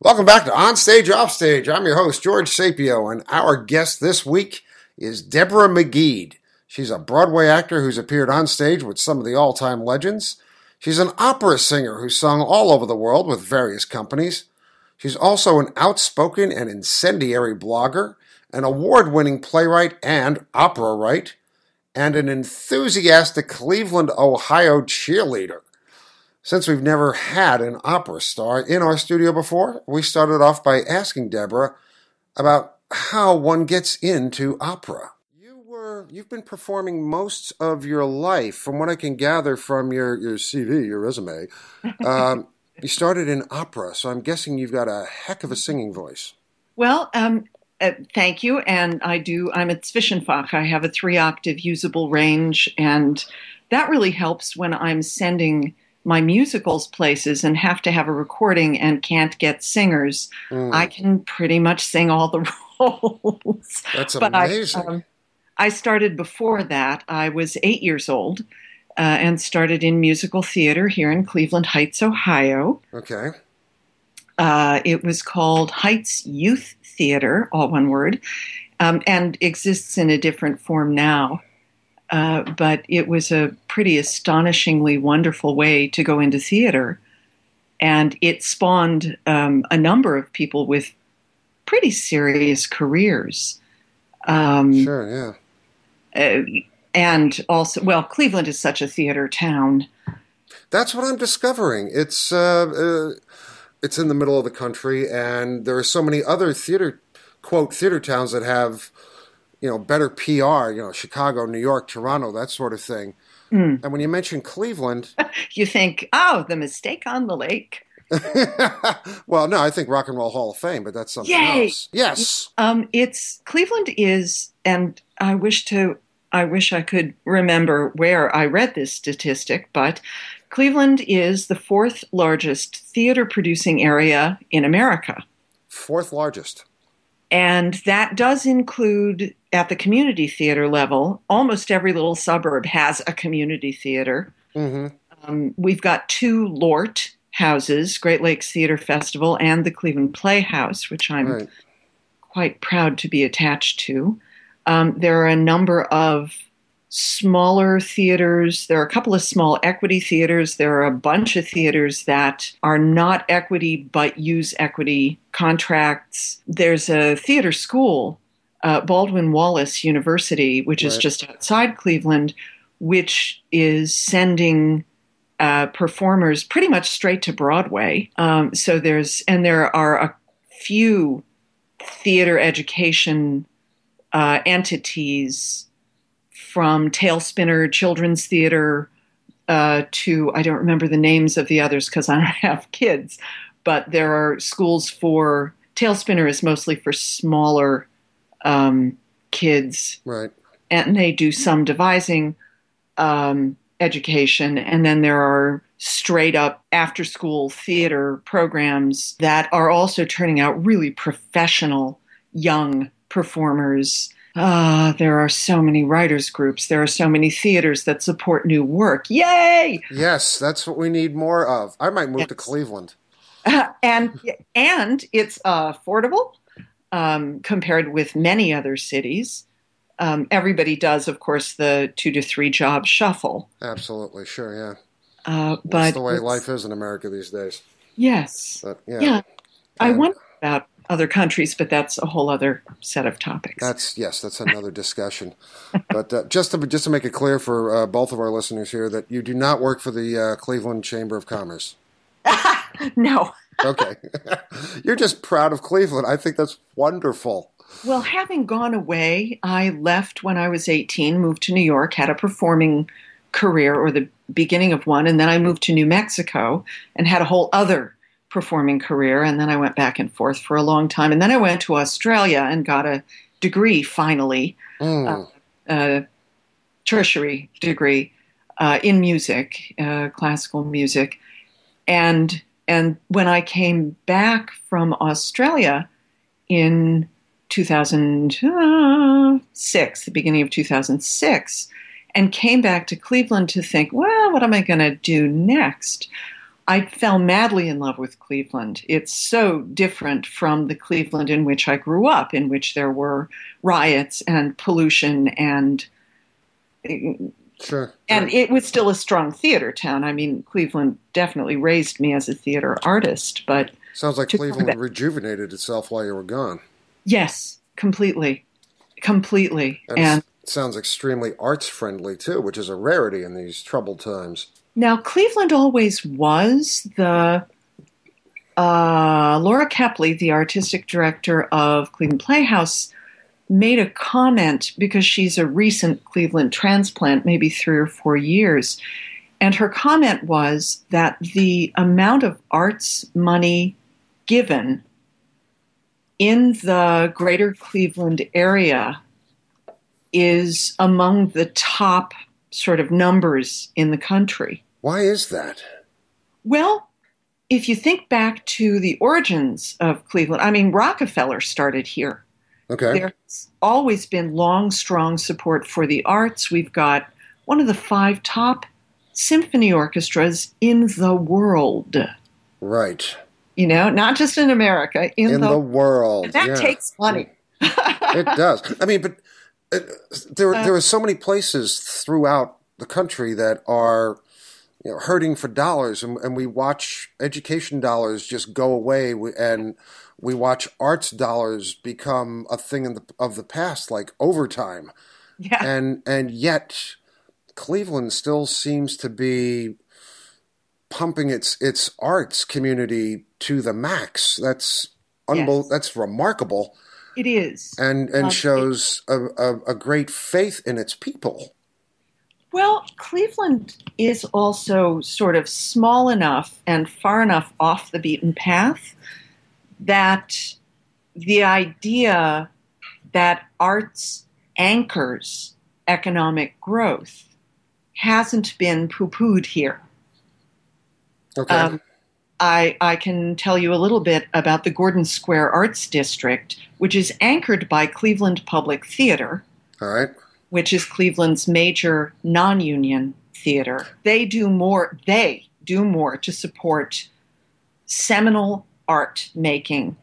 Welcome back to Onstage Offstage. I'm your host, George Sapio, and our guest this week is Deborah Magid. She's a Broadway actor who's appeared on stage with some of the all time legends. She's an opera singer who's sung all over the world with various companies. She's also an outspoken and incendiary blogger, an award winning playwright and opera writer, and an enthusiastic Cleveland, Ohio cheerleader. Since we've never had an opera star in our studio before, we started off by asking Deborah about how one gets into opera. You were you've been performing most of your life, from what I can gather from your, your CV, your resume. Um, you started in opera, so I'm guessing you've got a heck of a singing voice. Well, um, uh, thank you. And I do, I'm at Zwischenfach. I have a three octave usable range, and that really helps when I'm sending my musicals places and have to have a recording and can't get singers, mm. I can pretty much sing all the roles. That's amazing. I, um, I, started before that. I was eight years old uh, and started in musical theater here in Cleveland Heights, Ohio. Okay. Uh, it was called Heights Youth Theater, all one word, um, and exists in a different form now. Uh, but it was a pretty astonishingly wonderful way to go into theater. And it spawned um, a number of people with pretty serious careers. Um, sure, yeah. Uh, and also, well, Cleveland is such a theater town. That's what I'm discovering. It's uh, uh it's in the middle of the country, and there are so many other theater quote theater towns that have you know, better PR, you know, Chicago, New York, Toronto, that sort of thing. Mm. And when you mention Cleveland, you think, oh, the mistake on the lake. well, no, I think Rock and Roll Hall of Fame, but that's something Yay! else. Yes, um, it's Cleveland is, and I wish to, I wish I could remember where I read this statistic, but Cleveland is the fourth largest theater producing area in America. Fourth largest. And that does include at the community theater level, almost every little suburb has a community theater. Mm-hmm. Um, we've got two LORT houses, Great Lakes Theater Festival and the Cleveland Playhouse, which I'm right. quite proud to be attached to. Um, there are a number of smaller theaters. There are a couple of small equity theaters. There are a bunch of theaters that are not equity but use equity contracts. There's a theater school, uh, Baldwin Wallace University, which right. is just outside Cleveland, which is sending uh, performers pretty much straight to Broadway. Um, so there's, and there are a few theater education uh, entities from Talespinner Children's Theater uh, to I don't remember the names of the others because I don't have kids, but there are schools for Talespinner is mostly for smaller um, kids, right? And they do some devising um, education, and then there are straight up after school theater programs that are also turning out really professional young performers Ah, there are so many writers groups. There are so many theaters that support new work. Yay! Yes, that's what we need more of. I might move yes. to Cleveland. Uh, and and it's uh, affordable um, compared with many other cities. Um, everybody does, of course, the two to three job shuffle. Absolutely, sure, yeah. Uh, but That's the way life is in America these days. Yes. But, yeah. yeah. I wonder about other countries, but that's a whole other set of topics. That's yes, that's another discussion. but uh, just to just to make it clear for uh, both of our listeners here that you do not work for the uh, Cleveland Chamber of Commerce. no. okay, you're just proud of Cleveland. I think that's wonderful. Well, having gone away, I left when I was 18, moved to New York, had a performing career or the beginning of one, and then I moved to New Mexico and had a whole other performing career, and then I went back and forth for a long time, and then I went to Australia and got a degree finally, mm. uh, a tertiary degree uh, in music, uh, classical music, and and when I came back from Australia in 2006, the beginning of 2006, and came back to Cleveland to think, well, what am I going to do next? I fell madly in love with Cleveland. It's so different from the Cleveland in which I grew up, in which there were riots and pollution and Sure. And it was still a strong theater town. I mean, Cleveland definitely raised me as a theater artist, but sounds like Cleveland rejuvenated itself while you were gone. Yes, completely, completely. And, and sounds extremely arts friendly too, which is a rarity in these troubled times. Now, Cleveland always was the uh, Laura Kepley, the artistic director of Cleveland Playhouse, made a comment because she's a recent Cleveland transplant, maybe three or four years. And her comment was that the amount of arts money given in the greater Cleveland area is among the top sort of numbers in the country. Why is that? Well, if you think back to the origins of Cleveland, I mean, Rockefeller started here. Okay. There's always been long, strong support for the arts. We've got one of the five top symphony orchestras in the world. Right. You know, not just in America, in, in the, the, world. that yeah. takes money. it does. I mean, but there, uh, there are so many places throughout the country that are you know, hurting for dollars, and, and we watch education dollars just go away, and we watch arts dollars become a thing the, of the past, like overtime. Yeah. And and yet, Cleveland still seems to be pumping its its arts community to the max. That's unbel- yes. That's remarkable. It is, and and um, shows a, a, a great faith in its people. Well, Cleveland is also sort of small enough and far enough off the beaten path that the idea that arts anchors economic growth hasn't been poo pooed here. Okay. Um, I, I can tell you a little bit about the Gordon Square Arts District, which is anchored by Cleveland Public Theater. All right. Which is Cleveland's major non union theater. They do more, they do more to support seminal art making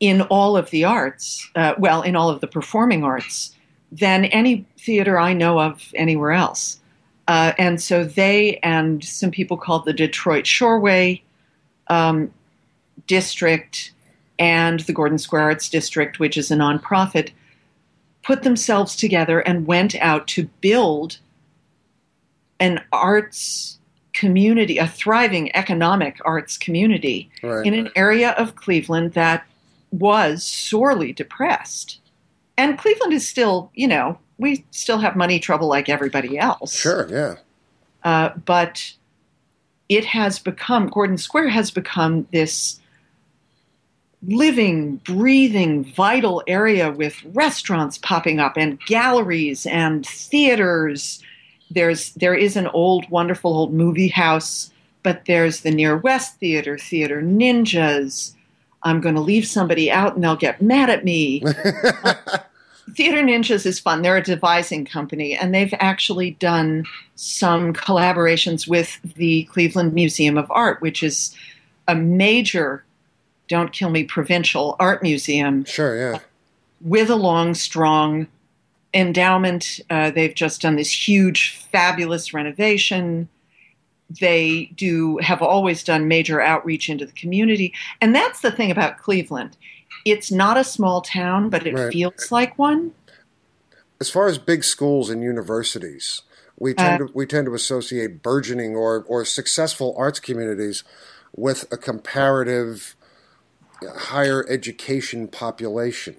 in all of the arts, uh, well, in all of the performing arts, than any theater I know of anywhere else. Uh, and so they and some people called the Detroit Shoreway um, District and the Gordon Square Arts District, which is a nonprofit, put themselves together and went out to build an arts community, a thriving economic arts community right. in an area of Cleveland that was sorely depressed. And Cleveland is still, you know, we still have money trouble like everybody else. Sure, yeah. Uh, but it has become, Gordon Square has become this living, breathing, vital area with restaurants popping up and galleries and theaters there's there is an old, wonderful old movie house, but there's the Near West Theater, Theater Ninjas. I'm going to leave somebody out and they'll get mad at me. Theater Ninjas is fun. They're a devising company, and they've actually done some collaborations with the Cleveland Museum of Art, which is a major, don't kill me, provincial art museum. Sure, yeah. With a long, strong endowment. Uh, they've just done this huge, fabulous renovation. They do have always done major outreach into the community, and that's the thing about Cleveland. It's not a small town, but it right. feels like one. As far as big schools and universities, we tend uh, to we tend to associate burgeoning or or successful arts communities with a comparative higher education population.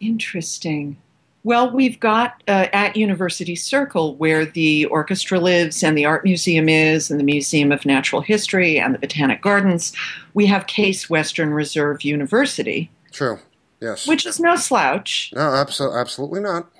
Interesting. Well, we've got uh, at University Circle, where the orchestra lives and the art museum is, and the Museum of Natural History and the Botanic Gardens, we have Case Western Reserve University. True, yes. Which is no slouch. No, absolutely, absolutely not.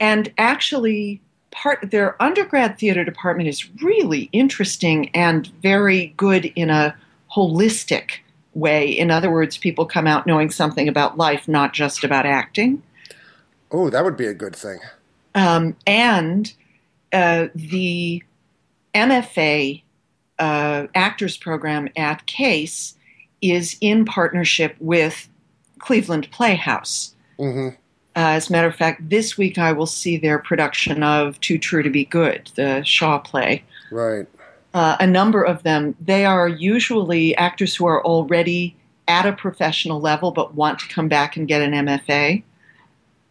And actually, part their undergrad theater department is really interesting and very good in a holistic way. In other words, people come out knowing something about life, not just about acting. Oh, that would be a good thing. Um, and uh, the MFA uh, actors program at Case is in partnership with Cleveland Playhouse. Mm-hmm. Uh, as a matter of fact, this week I will see their production of Too True to Be Good, the Shaw play. Right. Uh, a number of them, they are usually actors who are already at a professional level but want to come back and get an MFA.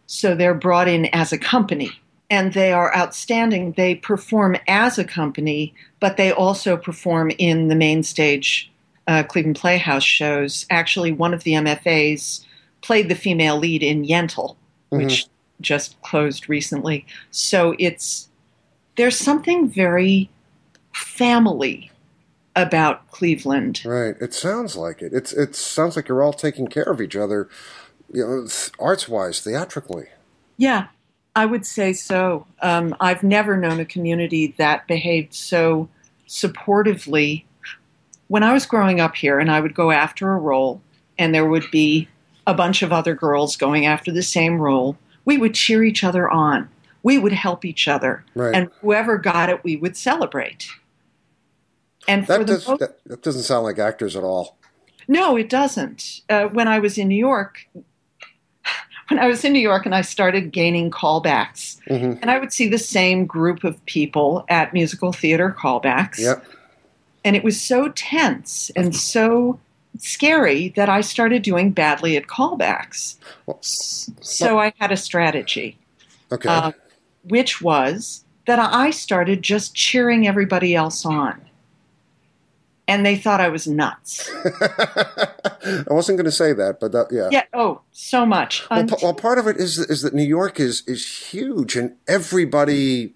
So they're brought in as a company and they are outstanding. They perform as a company, but they also perform in the main stage uh, Cleveland Playhouse shows. Actually, one of the MFAs played the female lead in Yentl, Mm-hmm. which just closed recently. So it's there's something very family about Cleveland. Right. It sounds like it. It's it sounds like you're all taking care of each other, you know, arts wise, theatrically. Yeah, I would say so. Um, I've never known a community that behaved so supportively. When I was growing up here and I would go after a role, and there would be a bunch of other girls going after the same role, we would cheer each other on. We would help each other. Right. And whoever got it, we would celebrate. And for That the does most that, that doesn't sound like actors at all. no, it doesn't. Uh, when I was in New York, when I was in New York and I started gaining callbacks, Mm-hmm. and I would see the same group of people at musical theater callbacks, Yep. And it was so tense and so scary that I started doing badly at callbacks. Well, So I had a strategy, Okay. uh, which was that I started just cheering everybody else on. And they thought I was nuts. I wasn't going to say that, but that, yeah. Yeah. Oh, so much. Well, Un- p- well, part of it is is that New York is is huge, and everybody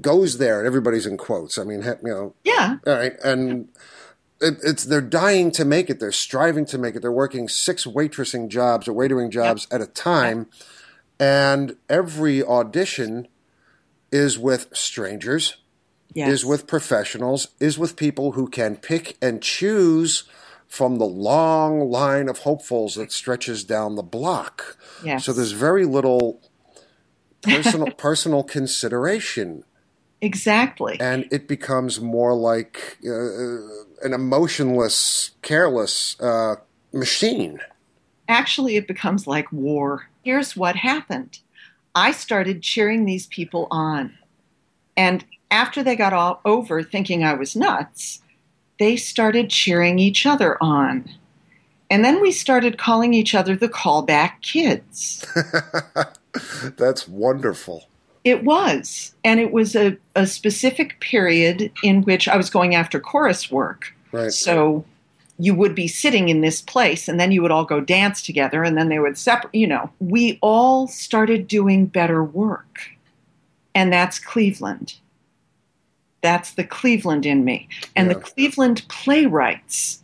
goes there, and everybody's in quotes. I mean, you know, yeah. all right, and it, it's they're dying to make it. They're striving to make it. They're working six waitressing jobs or waitering jobs at a time, and every audition is with strangers, Yes. is with professionals, is with people who can pick and choose from the long line of hopefuls that stretches down the block. Yes. So there's very little personal personal consideration, exactly. and it becomes more like uh, an emotionless, careless uh, machine. Actually, it becomes like war. Here's what happened I started cheering these people on. And after they got all over thinking I was nuts, they started cheering each other on. And then we started calling each other the callback kids. That's wonderful. It was. And it was a, a specific period in which I was going after chorus work. Right. So you would be sitting in this place and then you would all go dance together and then they would separate, you know. We all started doing better work. And that's Cleveland. That's the Cleveland in me. And Yeah. the Cleveland playwrights,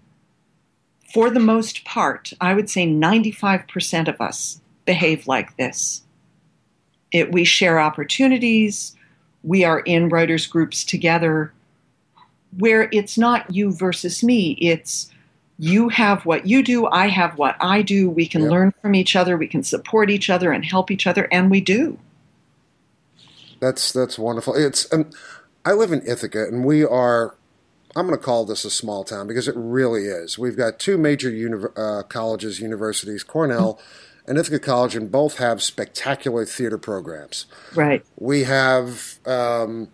for the most part, I would say 95% of us behave like this. It, we share opportunities. We are in writers' groups together where it's not you versus me. It's you have what you do, I have what I do. We can Yep. learn from each other, we can support each other and help each other, and we do. That's that's wonderful. It's um, I live in Ithaca, and we are. I'm going to call this a small town because it really is. We've got two major uni- uh, colleges, universities, Cornell and Ithaca College, and both have spectacular theater programs. Right. We have um,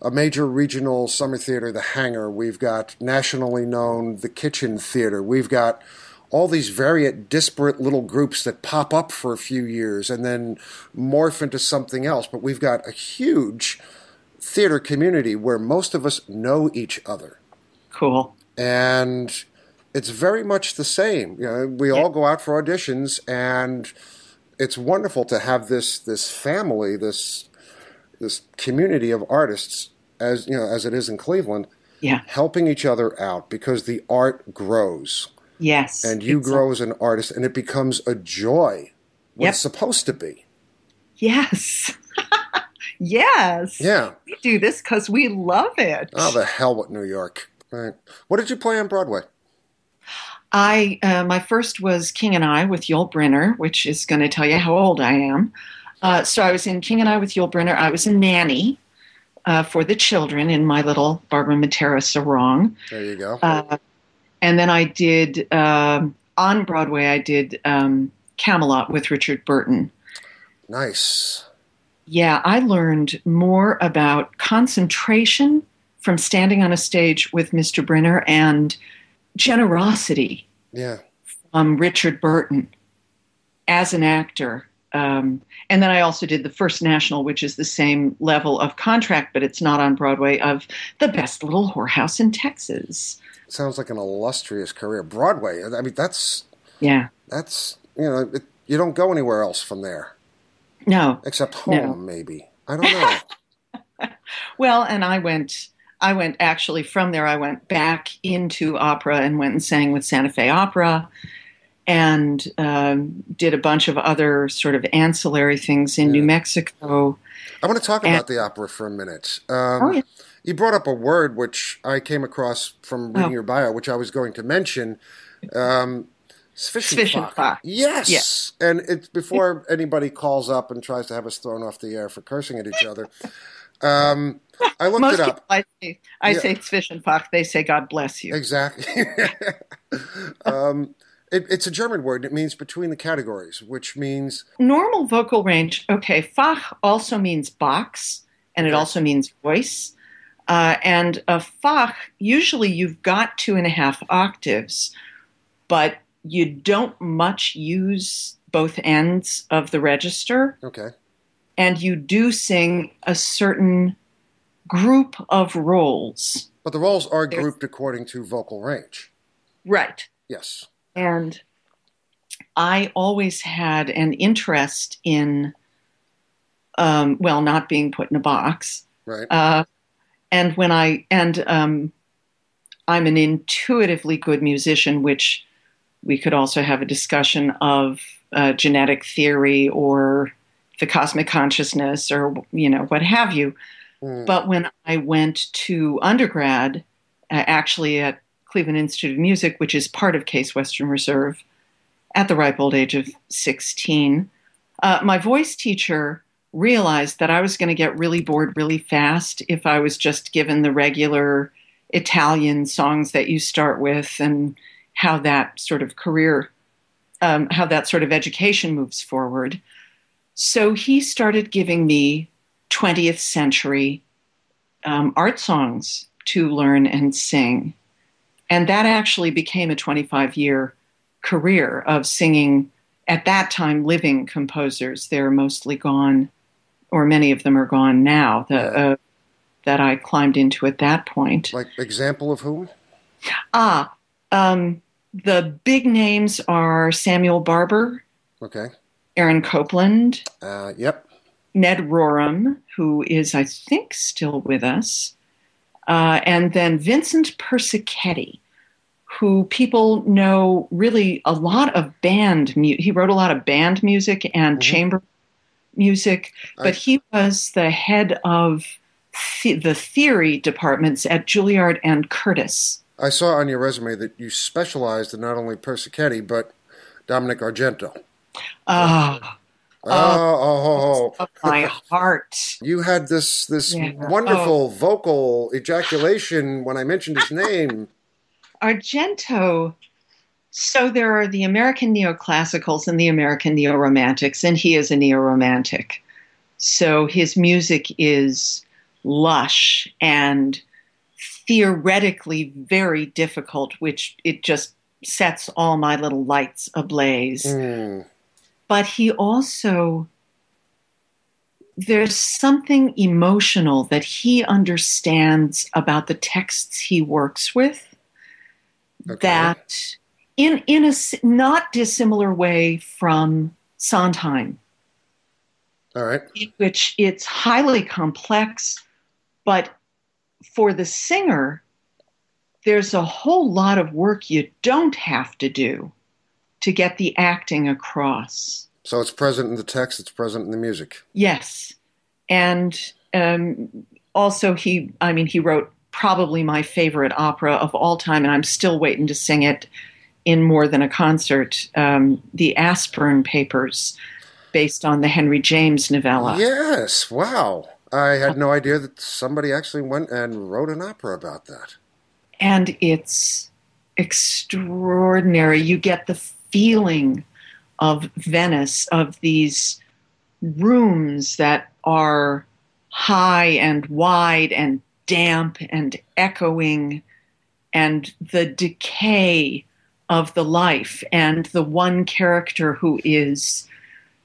a major regional summer theater, the Hangar. We've got nationally known the Kitchen Theater. We've got all these varied, disparate little groups that pop up for a few years and then morph into something else. But we've got a huge theater community where most of us know each other. Cool. And it's very much the same. You know, we all go out for auditions, and it's wonderful to have this this family, this this community of artists, as you know, as it is in Cleveland, Yeah. helping each other out because the art grows, Yes. and you grow as an artist, and it becomes a joy. What Yep. it's supposed to be. Yes. yes. Yeah. We do this because we love it. Oh, the hell with New York. Right. What did you play on Broadway? I uh, my first was King and I with Yul Brynner, which is going to tell you how old I am. Uh, so I was in King and I with Yul Brynner. I was in Nanny, uh, for the children in my little Barbara Matera sarong. There you go. Uh, and then I did um, on Broadway. I did um, Camelot with Richard Burton. Nice. Yeah, I learned more about concentration from standing on a stage with Mr. Brynner and generosity Yeah. from Richard Burton as an actor. Um, and then I also did the first national, which is the same level of contract, but it's not on Broadway, of the best little whorehouse in Texas. Sounds like an illustrious career. Broadway. I mean, that's Yeah. that's you know, it, you don't go anywhere else from there No. except home, No. maybe. I don't know. Well, and I went. I went actually from there. I went back into opera and went and sang with Santa Fe Opera, and um, did a bunch of other sort of ancillary things in New Mexico. I want to talk And- about the opera for a minute. Um, Oh, yeah. You brought up a word which I came across from reading Oh. your bio, which I was going to mention. Um. Zwischenfach. Yes. And it's before anybody calls up and tries to have us thrown off the air for cursing at each other. Um, I looked Most it people, up. I say, I Yeah. say Zwischenfach. They say God bless you. Exactly. um, it, it's a German word. It means between the categories, which means Normal vocal range. Okay, Fach also means box, and it Okay. also means voice. Uh, and a Fach, usually you've got two and a half octaves, but you don't much use both ends of the register, okay. and you do sing a certain group of roles. But the roles are There's- grouped according to vocal range. Right. Yes. And I always had an interest in, um, well, not being put in a box. Right. Uh, and when I, and um, I'm an intuitively good musician, which we could also have a discussion of uh, genetic theory or the cosmic consciousness or, you know, what have you. Mm. But when I went to undergrad, uh, actually at Cleveland Institute of Music, which is part of Case Western Reserve, at the ripe old age of 16, uh, my voice teacher realized that I was going to get really bored really fast if I was just given the regular Italian songs that you start with and how that sort of career, um, how that sort of education moves forward. So he started giving me 20th century um, art songs to learn and sing. And that actually became a 25 year career of singing at that time living composers. They're mostly gone, or many of them are gone now, the, uh, that I climbed into at that point. Like example of whom? Ah, um, the big names are Samuel Barber, Okay. Aaron Copland, Uh, yep. Ned Rorem, who is, I think, still with us, uh, and then Vincent Persichetti, who people know really a lot of band music. He wrote a lot of band music and Mhm. chamber music, I- but he was the head of the, the theory departments at Juilliard and Curtis. I saw on your resume that you specialized in not only Persichetti but Dominic Argento. Ah, Oh, oh, oh, oh. my heart. You had this this Yeah. wonderful vocal ejaculation when I mentioned his name. Argento. So there are the American neoclassicals and the American neoromantics, and he is a neoromantic. So his music is lush and theoretically very difficult, which it just sets all my little lights ablaze. Mm, But he also, there's something emotional that he understands about the texts he works with Okay. that in in a not dissimilar way from Sondheim, all right. in which it's highly complex, but for the singer, there's a whole lot of work you don't have to do to get the acting across. So it's present in the text. It's present in the music. Yes, and um, also he, I mean, he wrote probably my favorite opera of all time, and I'm still waiting to sing it in more than a concert. Um, the Aspern Papers, based on the Henry James novella. Yes. Wow. I had no idea that somebody actually went and wrote an opera about that. And it's extraordinary. You get the feeling of Venice, of these rooms that are high and wide and damp and echoing, and the decay of the life, and the one character who is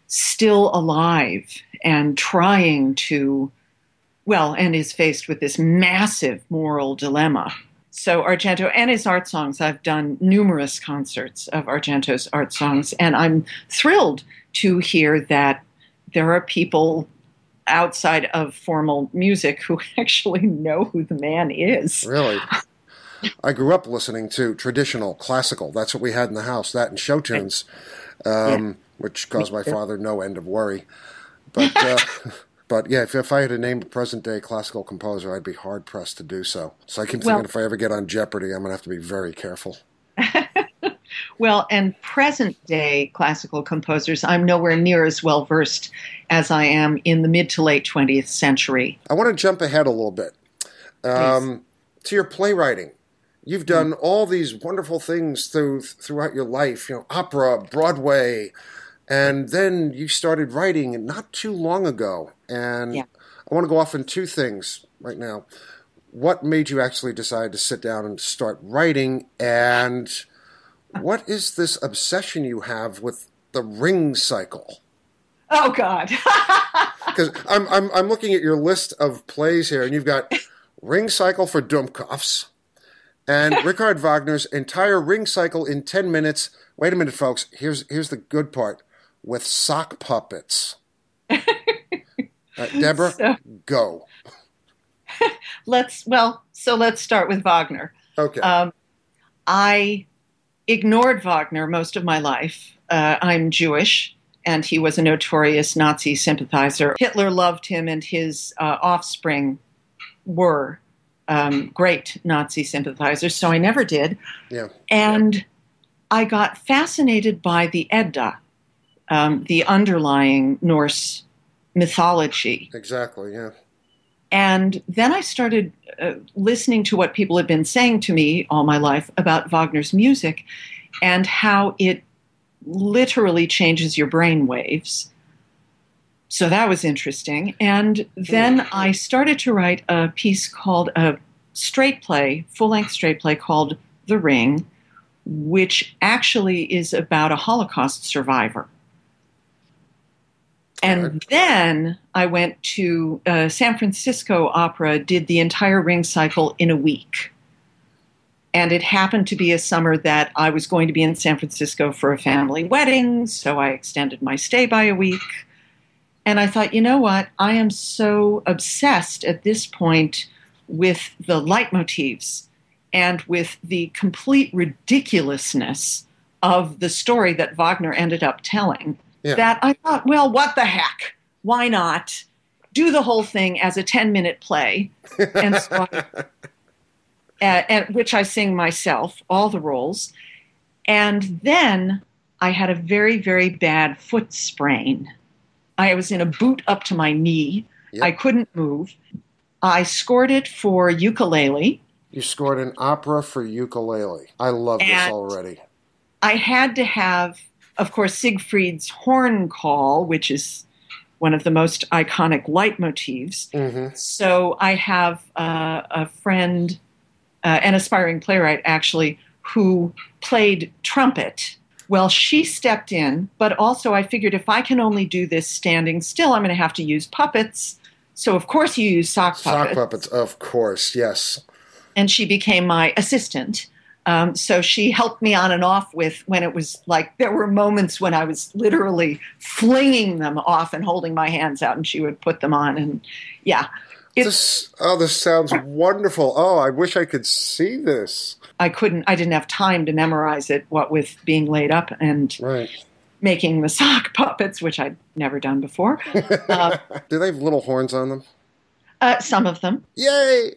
still alive and trying to, well, and is faced with this massive moral dilemma. So, Argento and his art songs, I've done numerous concerts of Argento's art songs, and I'm thrilled to hear that there are people outside of formal music who actually know who the man is. Really? I grew up listening to traditional, classical. That's what we had in the house, that and show tunes, um, yeah. which caused my father no end of worry. But, uh, but yeah, if, if, I had to name a present day classical composer, I'd be hard pressed to do so. So I keep thinking well, if I ever get on Jeopardy, I'm going to have to be very careful. well, and present day classical composers, I'm nowhere near as well versed as I am in the mid to late 20th century. I want to jump ahead a little bit um, to your playwriting. You've done mm. all these wonderful things through, throughout your life, you know, opera, Broadway, and then you started writing not too long ago. And yeah. I want to go off on two things right now. What made you actually decide to sit down and start writing? And what is this obsession you have with the ring cycle? Oh God! Because I'm, I'm I'm looking at your list of plays here, and you've got Ring Cycle for Dummkopfs, and Richard Wagner's entire Ring Cycle in ten minutes. Wait a minute, folks. Here's here's the good part with sock puppets. uh, Deborah, so, go. let's well, so let's start with Wagner. Okay. Um, I ignored Wagner most of my life. Uh, I'm Jewish, and he was a notorious Nazi sympathizer. Hitler loved him, and his uh, offspring were um, great Nazi sympathizers, so I never did. Yeah. And I got fascinated by the Edda, um, the underlying Norse mythology. Exactly, yeah. And then I started uh, listening to what people had been saying to me all my life about Wagner's music and how it literally changes your brain waves. So that was interesting. And then I started to write a piece called a straight play, full length straight play called The Ring, which actually is about a Holocaust survivor. And then I went to uh, San Francisco Opera, did the entire ring cycle in a week. And it happened to be a summer that I was going to be in San Francisco for a family wedding, so I extended my stay by a week. And I thought, you know what? I am so obsessed at this point with the leitmotifs and with the complete ridiculousness of the story that Wagner ended up telling yeah. that I thought, well, what the heck? Why not do the whole thing as a 10 minute play? And so I, uh, and, which I sing myself, all the roles. And then I had a very, very bad foot sprain. I was in a boot up to my knee. Yep. I couldn't move. I scored it for ukulele. You scored an opera for ukulele. I love and this already. I had to have of course, Siegfried's horn call, which is one of the most iconic leitmotifs. Mm-hmm. So I have uh, a friend, uh, an aspiring playwright actually, who played trumpet. Well, she stepped in, but also I figured if I can only do this standing still, I'm going to have to use puppets. So of course you use sock puppets. Sock puppets, of course, yes. And she became my assistant. Um, so she helped me on and off with when it was like there were moments when I was literally flinging them off and holding my hands out, and she would put them on. And yeah, this oh, this sounds wonderful. Oh, I wish I could see this. I couldn't. I didn't have time to memorize it. What with being laid up and right. making the sock puppets, which I'd never done before. Uh, Do they have little horns on them? Uh, some of them. Yay!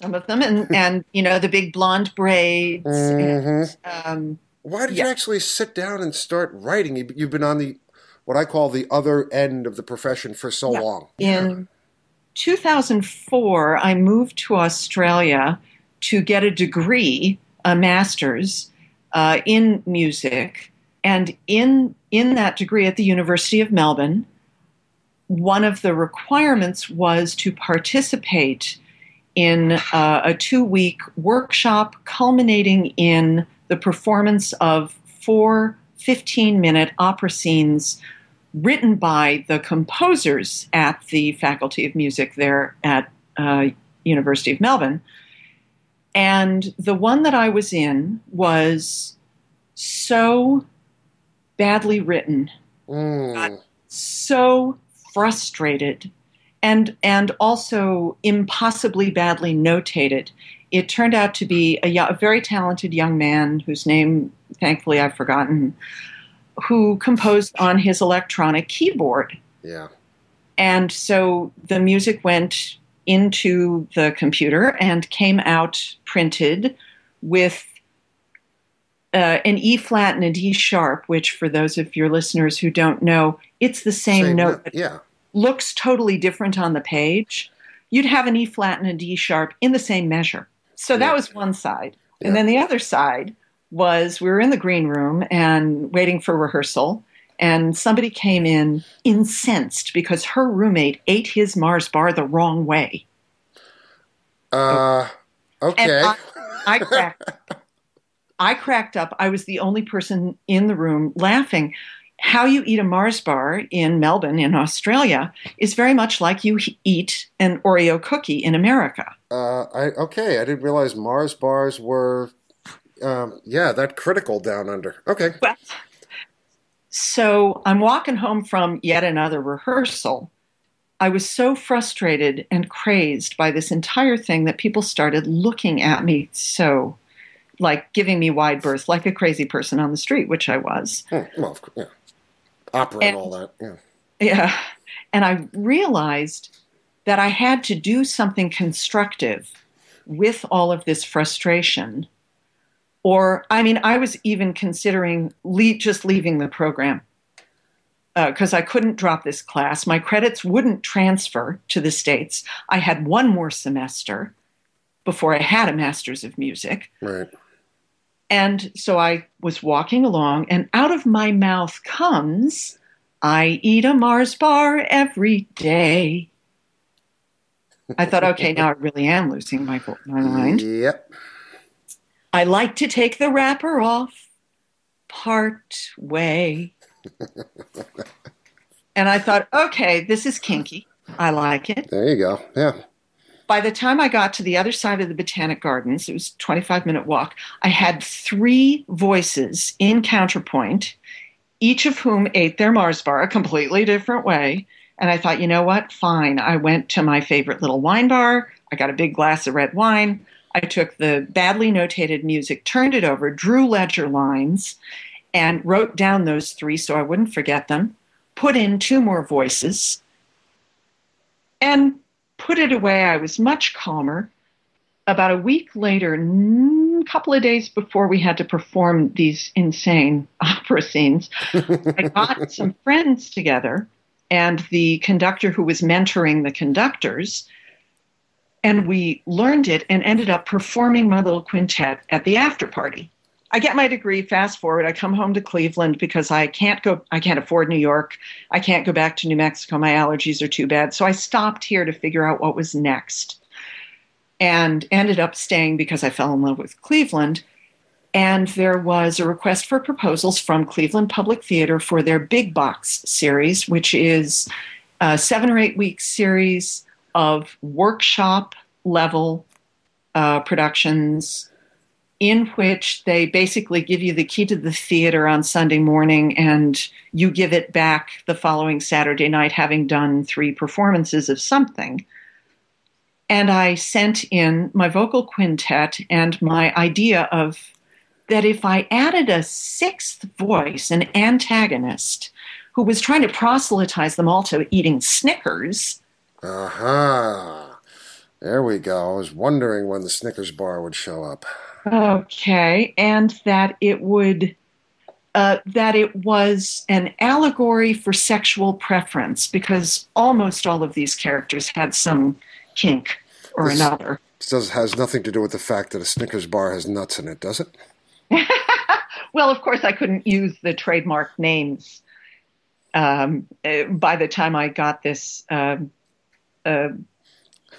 Some of them, and and you know the big blonde braids. Mm-hmm. And, um, Why did yeah. you actually sit down and start writing? You've been on the what I call the other end of the profession for so yeah. long. In 2004, I moved to Australia to get a degree, a master's uh, in music. And in, in that degree at the University of Melbourne, one of the requirements was to participate in uh, a two week workshop culminating in the performance of four 15 minute opera scenes written by the composers at the Faculty of Music there at uh, University of Melbourne. And the one that I was in was so badly written, Mm. so frustrated, and and also impossibly badly notated. It turned out to be a, a very talented young man whose name, thankfully, I've forgotten, who composed on his electronic keyboard. Yeah. And so the music went into the computer and came out printed with uh, an E flat and a D sharp, which for those of your listeners who don't know, it's the same, Same note. note, yeah. Looks totally different on the page. You'd have an E flat and a D sharp in the same measure. So that Yeah. was one side. Yeah. And then the other side was we were in the green room and waiting for rehearsal. And somebody came in incensed because her roommate ate his Mars bar the wrong way. Uh, okay. I, I cracked. I cracked up. I was the only person in the room laughing. How you eat a Mars bar in Melbourne, in Australia, is very much like you eat an Oreo cookie in America. Uh, I okay. I didn't realize Mars bars were, um, yeah, that critical down under. Okay. Well, so I'm walking home from yet another rehearsal. I was so frustrated and crazed by this entire thing that people started looking at me so, like giving me wide berth, like a crazy person on the street, which I was. Hmm, well, of course, yeah. Opera and, And- all that. Yeah. Yeah. And I realized that I had to do something constructive with all of this frustration. Or, I mean, I was even considering le- just leaving the program uh, because I couldn't drop this class. My credits wouldn't transfer to the States. I had one more semester before I had a master's of music. Right. And so I was walking along, and out of my mouth comes, I eat a Mars bar every day. I thought, okay, now I really am losing my, my mind. Yep. I like to take the wrapper off part way. and I thought, okay, this is kinky. I like it. There you go. Yeah. By the time I got to the other side of the Botanic Gardens, it was a 25 minute walk, I had three voices in counterpoint, each of whom ate their Mars bar a completely different way. And I thought, you know what? Fine. I went to my favorite little wine bar. I got a big glass of red wine. I took the badly notated music, turned it over, drew ledger lines, and wrote down those three so I wouldn't forget them, put in two more voices, and put it away. I was much calmer. About a week later, a couple of days before we had to perform these insane opera scenes, I got some friends together and the conductor who was mentoring the conductors. And we learned it and ended up performing my little quintet at the after party. I get my degree, fast forward, I come home to Cleveland because I can't go, I can't afford New York. I can't go back to New Mexico. My allergies are too bad. So I stopped here to figure out what was next and ended up staying because I fell in love with Cleveland. And there was a request for proposals from Cleveland Public Theater for their Big Box series, which is a seven or eight week series of workshop level uh, productions in which they basically give you the key to the theater on Sunday morning and you give it back the following Saturday night, having done three performances of something. And I sent in my vocal quintet and my idea of that if I added a sixth voice, an antagonist, who was trying to proselytize them all to eating Snickers. Uh-huh. There we go. I was wondering when the Snickers bar would show up. Okay, and that it would uh, that it was an allegory for sexual preference because almost all of these characters had some kink or This- another. This does, has nothing to do with the fact that a Snickers bar has nuts in it, does it? Well, of course, I couldn't use the trademark names um, uh, by the time I got this. Um, uh,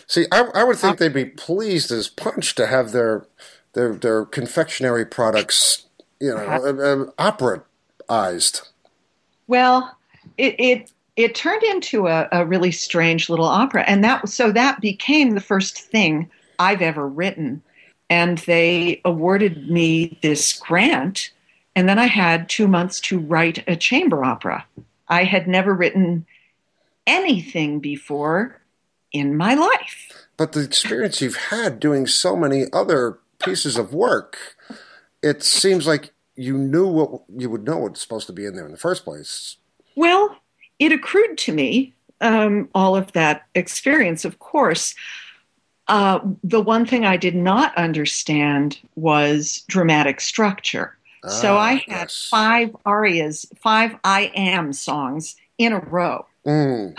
See, I, I would think they'd be pleased as punch to have their their their confectionery products, you know, uh, uh, operaized. well, it, it it turned into a, a really strange little opera, and that so that became the first thing I've ever written. And they awarded me this grant, and then I had two months to write a chamber opera. I had never written anything before in my life. But the experience you've had doing so many other pieces of work, it seems like you knew what you would know what's supposed to be in there in the first place. Well, it accrued to me, um, all of that experience, of course. Uh, the one thing I did not understand was dramatic structure. so Ah, I had yes. five arias, five I am songs in a row, Mm,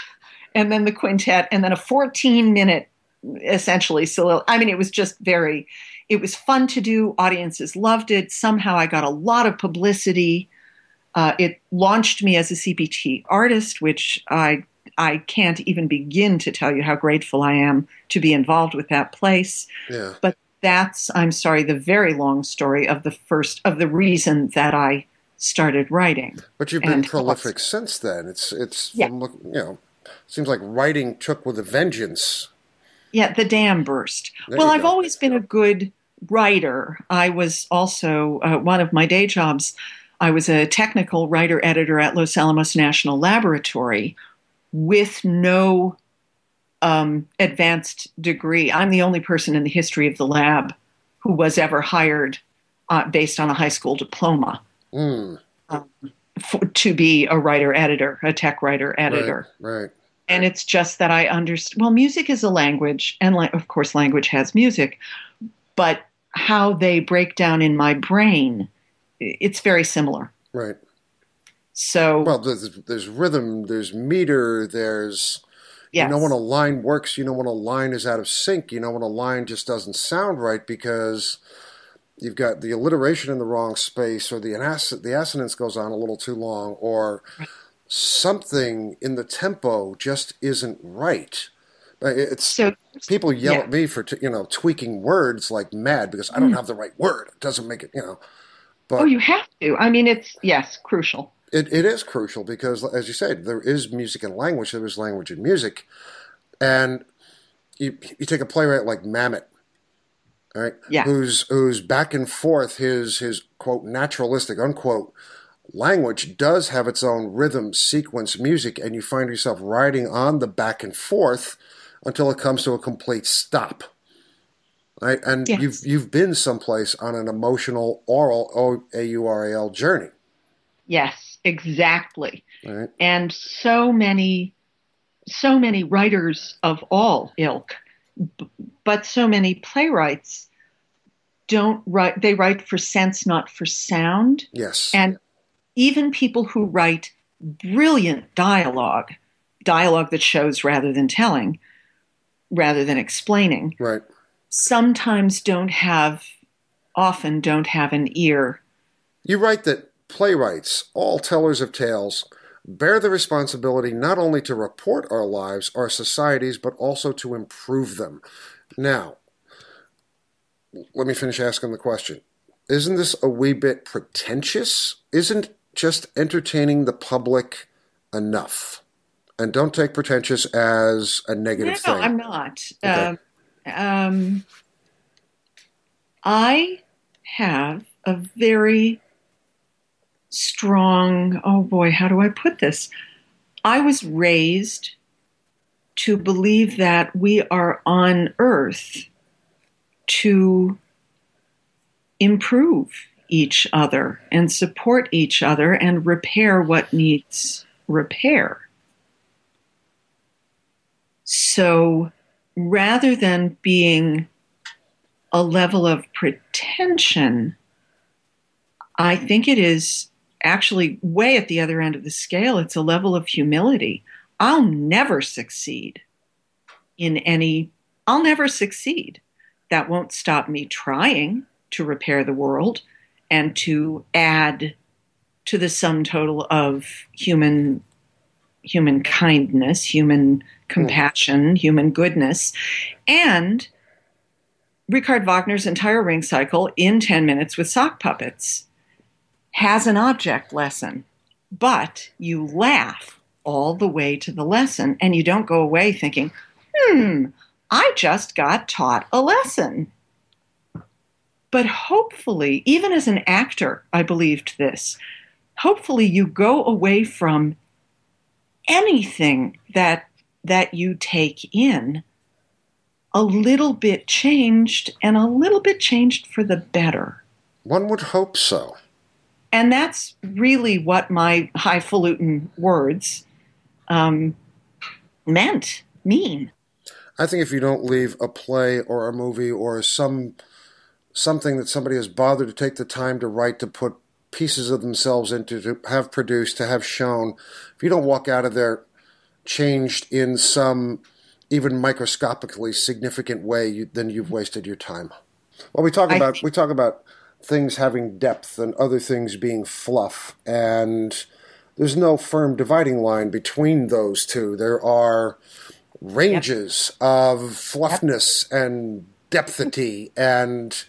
and then the quintet, and then a 14 minute essentially solil- I mean, it was just very, it was fun to do. Audiences loved it. Somehow I got a lot of publicity. Uh, it launched me as a CPT artist, which I I can't even begin to tell you how grateful I am to be involved with that place. yeah. But that's I'm sorry, the very long story of the first of the reason that I started writing. But you've been And- prolific since then. It's it's Yeah. look you know, seems like writing took with a vengeance. Yeah, the dam burst. There well, I've go. always been a good writer. I was also uh, one of my day jobs. I was a technical writer editor at Los Alamos National Laboratory with no um, advanced degree. I'm the only person in the history of the lab who was ever hired uh, based on a high school diploma Mm, for, to be a writer editor, a tech writer editor. Right, right. And it's just that I understand. Well, music is a language, and la- of course, language has music, but how they break down in my brain, it's very similar. Right. So, Well, there's, there's rhythm, there's meter, there's yes. you know when a line works, you know when a line is out of sync, you know when a line just doesn't sound right because you've got the alliteration in the wrong space, or the ass- the assonance goes on a little too long, or something in the tempo just isn't right. It's so people yell yeah. at me for t- you know tweaking words like mad because I don't mm. have the right word. It doesn't make it you know. But oh, you have to. I mean, it's yes, crucial. it, it is crucial because, as you said, there is music and language. There is language and music, and you you take a playwright like Mamet, all right, Yeah. who's who's back and forth his his quote naturalistic unquote language does have its own rhythm, sequence, music, and you find yourself riding on the back and forth until it comes to a complete stop. Right, and Yes. you've you've been someplace on an emotional aural O A U R A L journey, Yes, exactly. right? And so many, so many writers of all ilk, but so many playwrights don't write. They write for sense, not for sound. Yes. And even people who write brilliant dialogue, dialogue that shows rather than telling, rather than explaining, right. sometimes don't have, often don't have an ear. You write that playwrights, all tellers of tales, bear the responsibility not only to report our lives, our societies, but also to improve them. Now, let me finish asking the question. Isn't this a wee bit pretentious? Isn't just entertaining the public enough? And don't take pretentious as a negative no, thing. No, I'm not. Okay. Um, um, I have a very strong, oh boy, how do I put this? I was raised to believe that we are on earth to improve each other and support each other and repair what needs repair. So rather than being a level of pretension, I think it is actually way at the other end of the scale. It's a level of humility. I'll never succeed in any, I'll never succeed. That won't stop me trying to repair the world and to add to the sum total of human human kindness, human compassion, mm. human goodness, and Richard Wagner's entire ring cycle in 10 minutes with sock puppets has an object lesson, but you laugh all the way to the lesson and you don't go away thinking, hmm, I just got taught a lesson. But hopefully, even as an actor, I believed this. Hopefully, you go away from anything that that you take in a little bit changed and a little bit changed for the better. One would hope so. And that's really what my highfalutin words um, meant, mean. I think if you don't leave a play or a movie or some something that somebody has bothered to take the time to write to put pieces of themselves into to have produced to have shown if you don't walk out of there changed in some even microscopically significant way you, then you've wasted your time well we talk about we talk about things having depth and other things being fluff and there's no firm dividing line between those two there are ranges yep. of fluffness yep. and depthity and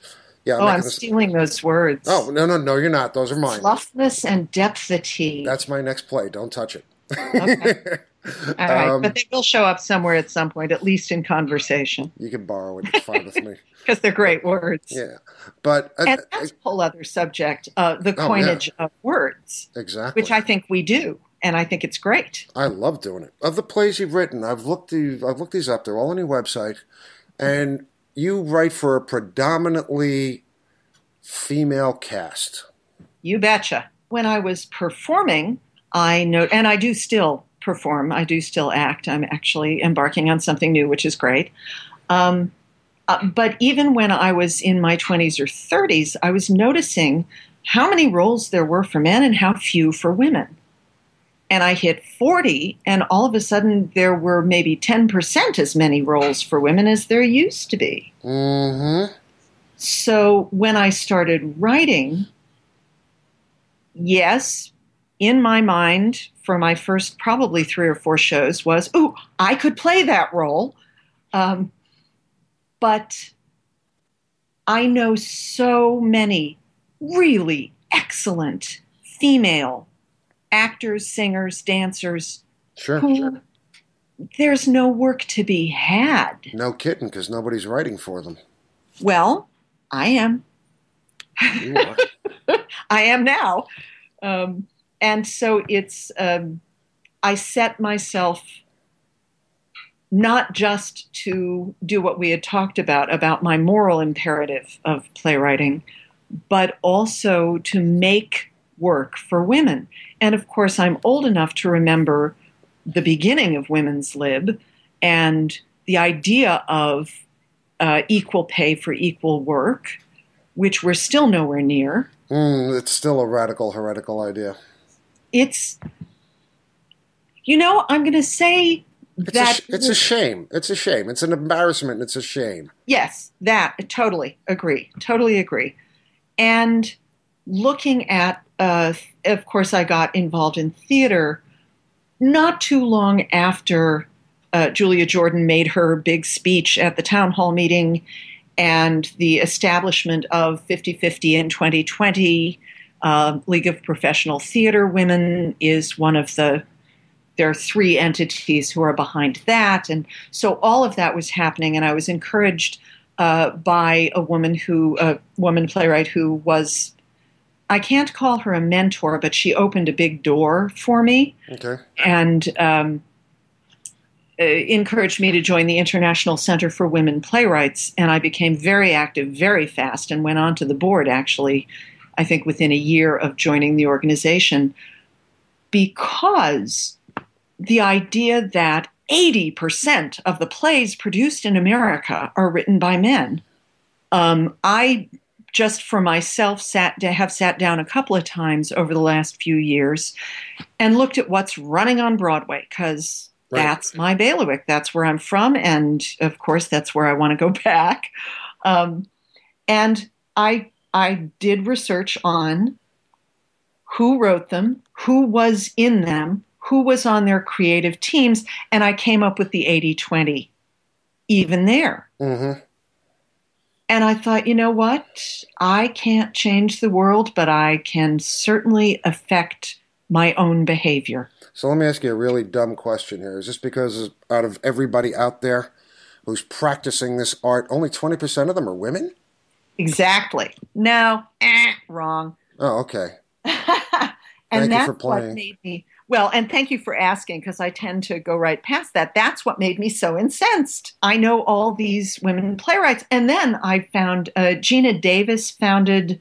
yeah. I'm oh, I'm stealing those words. Oh no no no, you're not. Those are mine. Fluffness and depthity. That's my next play. Don't touch it. okay. All right, um, but they will show up somewhere at some point, at least in conversation. You can borrow it. It's fine with me. Because they're great words. Yeah, but uh, and that's uh, a whole other subject: uh, the coinage oh, yeah. of words. Exactly. Which I think we do, and I think it's great. I love doing it. Of the plays you've written, I've looked. These, I've looked these up. They're all on your website, and you write for a predominantly female cast. You betcha. When I was performing, I know, and I do still perform. I do still act. I'm actually embarking on something new, which is great. Um, uh, but even when I was in my 20s or 30s, I was noticing how many roles there were for men and how few for women and I hit 40, and all of a sudden there were maybe 10% as many roles for women as there used to be. Mm-hmm. So when I started writing, yes, in my mind, for my first probably three or four shows, was, oh, I could play that role. Um, but I know so many really excellent female actors, singers, dancers. Sure, who, sure. There's no work to be had. No kidding, because nobody's writing for them. Well, I am. I am now. Um, and so it's, um, I set myself not just to do what we had talked about, about my moral imperative of playwriting, but also to make work for women. And of course, I'm old enough to remember the beginning of Women's Lib and the idea of uh, equal pay for equal work, which we're still nowhere near. Mm, it's still a radical, heretical idea. It's, you know, I'm going to say it's that. A, it's a shame. It's a shame. It's an embarrassment. It's a shame. Yes, that, totally agree. Totally agree. And looking at uh, of course, I got involved in theater not too long after uh, Julia Jordan made her big speech at the town hall meeting and the establishment of 50 50 in 2020. Uh, League of Professional Theater Women is one of the there are three entities who are behind that. And so all of that was happening, and I was encouraged uh, by a woman who, a woman playwright who was I can't call her a mentor, but she opened a big door for me. Okay. And um, uh, encouraged me to join the International Center for Women Playwrights. And I became very active very fast and went on to the board, actually, I think within a year of joining the organization, because the idea that 80% of the plays produced in America are written by men. Um, I just for myself, sat to have sat down a couple of times over the last few years and looked at what's running on Broadway because right. that's my bailiwick. That's where I'm from, and of course, that's where I want to go back. Um, and I I did research on who wrote them, who was in them, who was on their creative teams, and I came up with the 80 20 even there. Mm-hmm. And I thought, you know what? I can't change the world, but I can certainly affect my own behavior. So let me ask you a really dumb question here. Is this because out of everybody out there who's practicing this art, only 20% of them are women? Exactly. No, eh, wrong. Oh, okay. and Thank that's you for playing. what made me well, and thank you for asking because I tend to go right past that. That's what made me so incensed. I know all these women playwrights. And then I found uh, Geena Davis founded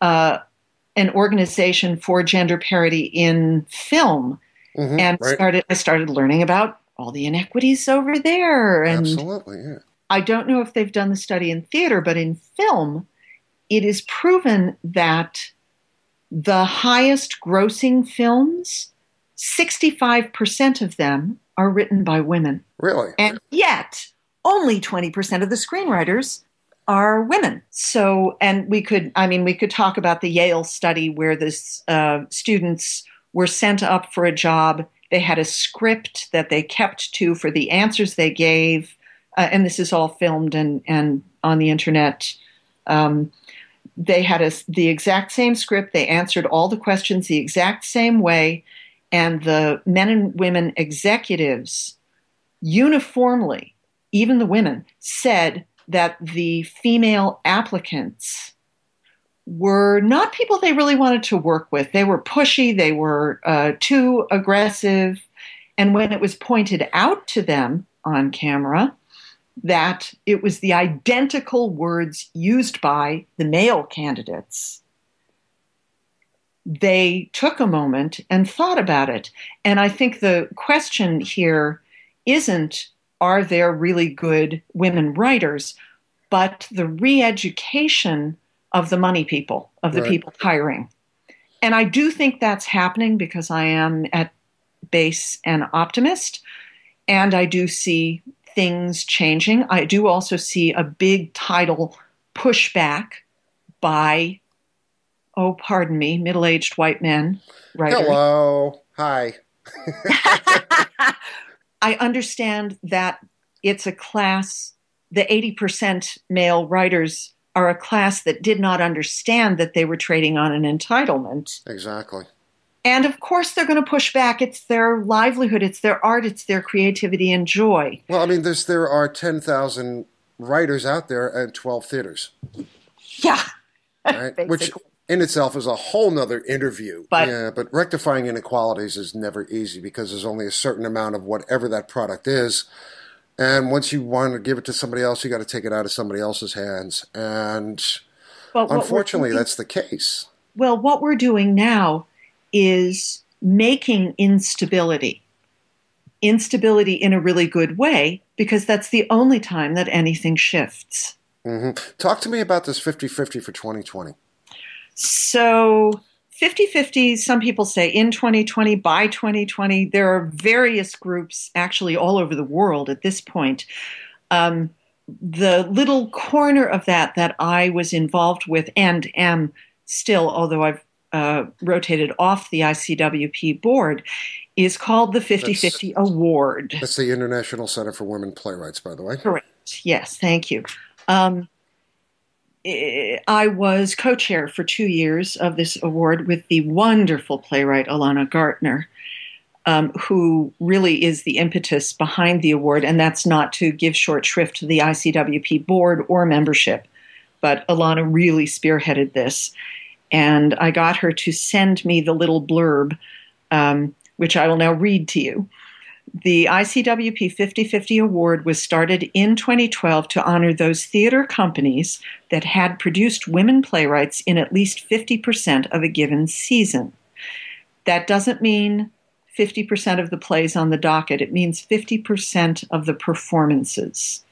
uh, an organization for gender parity in film. Mm-hmm, and right. started I started learning about all the inequities over there. And Absolutely, yeah. I don't know if they've done the study in theater, but in film, it is proven that the highest grossing films 65% of them are written by women. Really? And yet, only 20% of the screenwriters are women. So, and we could, I mean, we could talk about the Yale study where the uh, students were sent up for a job. They had a script that they kept to for the answers they gave. Uh, and this is all filmed and, and on the internet. Um, they had a, the exact same script. They answered all the questions the exact same way and the men and women executives uniformly, even the women, said that the female applicants were not people they really wanted to work with. They were pushy, they were uh, too aggressive. And when it was pointed out to them on camera that it was the identical words used by the male candidates, they took a moment and thought about it. And I think the question here isn't are there really good women writers, but the re education of the money people, of the right. people hiring. And I do think that's happening because I am at base an optimist and I do see things changing. I do also see a big title pushback by oh, pardon me, middle aged white men writers. Hello. Hi. I understand that it's a class, the 80% male writers are a class that did not understand that they were trading on an entitlement. Exactly. And of course, they're going to push back. It's their livelihood, it's their art, it's their creativity and joy. Well, I mean, there's, there are 10,000 writers out there and 12 theaters. Yeah. Right? Which in itself is a whole nother interview. But, yeah, but rectifying inequalities is never easy because there's only a certain amount of whatever that product is. And once you want to give it to somebody else, you got to take it out of somebody else's hands. And unfortunately, doing, that's the case. Well, what we're doing now is making instability. Instability in a really good way because that's the only time that anything shifts. Mm-hmm. Talk to me about this 50 50 for 2020. So 50 50, some people say in 2020, by 2020. There are various groups actually all over the world at this point. Um, the little corner of that that I was involved with and am still, although I've uh, rotated off the ICWP board, is called the 50 50 Award. That's the International Center for Women Playwrights, by the way. Correct. Yes, thank you. Um, I was co chair for two years of this award with the wonderful playwright Alana Gartner, um, who really is the impetus behind the award. And that's not to give short shrift to the ICWP board or membership, but Alana really spearheaded this. And I got her to send me the little blurb, um, which I will now read to you. The ICWP 50 50 Award was started in 2012 to honor those theater companies that had produced women playwrights in at least 50% of a given season. That doesn't mean 50% of the plays on the docket, it means 50% of the performances,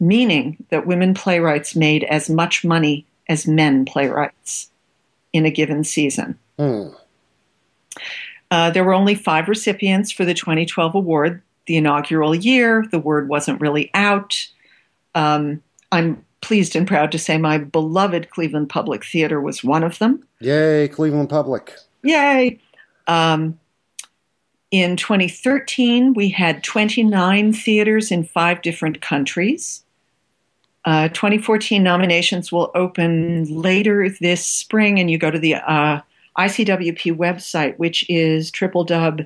meaning that women playwrights made as much money as men playwrights in a given season. Mm. Uh, there were only five recipients for the 2012 award. The inaugural year, the word wasn't really out. Um, I'm pleased and proud to say my beloved Cleveland Public Theater was one of them. Yay, Cleveland Public. Yay. Um, in 2013, we had 29 theaters in five different countries. Uh, 2014 nominations will open later this spring, and you go to the uh, ICWP website, which is triple dub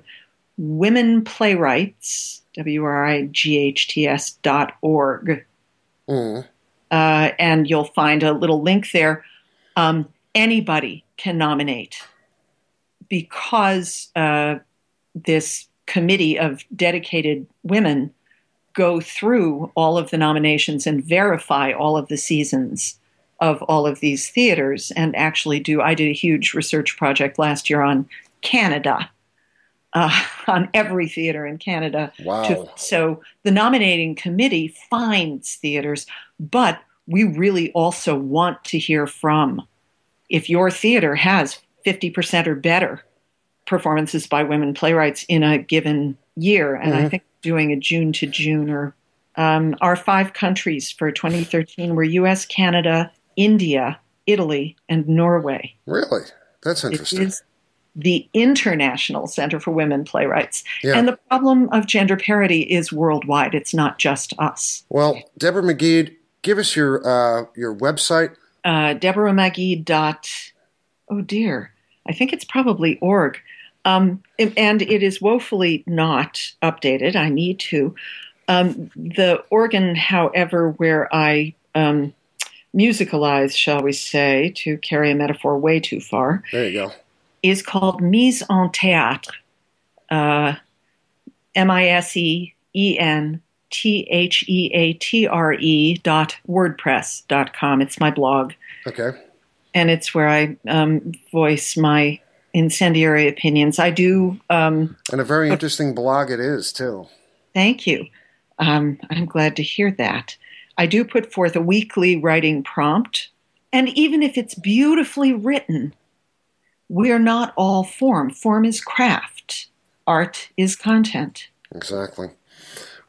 women playwrights, W R I G H T S dot org. Mm. Uh, and you'll find a little link there. Um, anybody can nominate because uh, this committee of dedicated women go through all of the nominations and verify all of the seasons of all of these theaters and actually do. I did a huge research project last year on Canada, uh, on every theater in Canada. Wow. To, so the nominating committee finds theaters, but we really also want to hear from if your theater has 50% or better performances by women playwrights in a given year. And Mhm. I think doing a June to June or um, our five countries for 2013 were US, Canada, India, Italy, and Norway. Really? That's interesting. is the International Center for Women Playwrights. Yeah. And the problem of gender parity is worldwide. It's not just us. Well, Deborah Magid, give us your uh, your website. Uh, Deborah Magid dot, oh dear, I think it's probably org. Um, and it is woefully not updated. I need to. Um, the organ, however, where I um, musicalize, shall we say, to carry a metaphor way too far, There you go. is called Mise en Théâtre. Uh, M I S E E N T H E A T R E dot WordPress dot com. It's my blog, Okay. and it's where I um, voice my incendiary opinions. I do. Um, And a very interesting blog it is too. Thank you. Um, I'm glad to hear that. I do put forth a weekly writing prompt, and even if it's beautifully written, we're not all form. Form is craft, art is content. Exactly.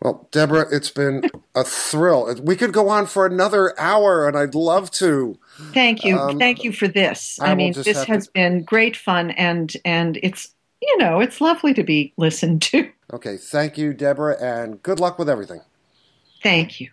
Well, Deborah, it's been a thrill. We could go on for another hour, and I'd love to. Thank you. Um, Thank you for this. I I, mean, this has to- been great fun, and and it's you know it's lovely to be listened to. Okay. Thank you, Deborah, and good luck with everything. Thank you.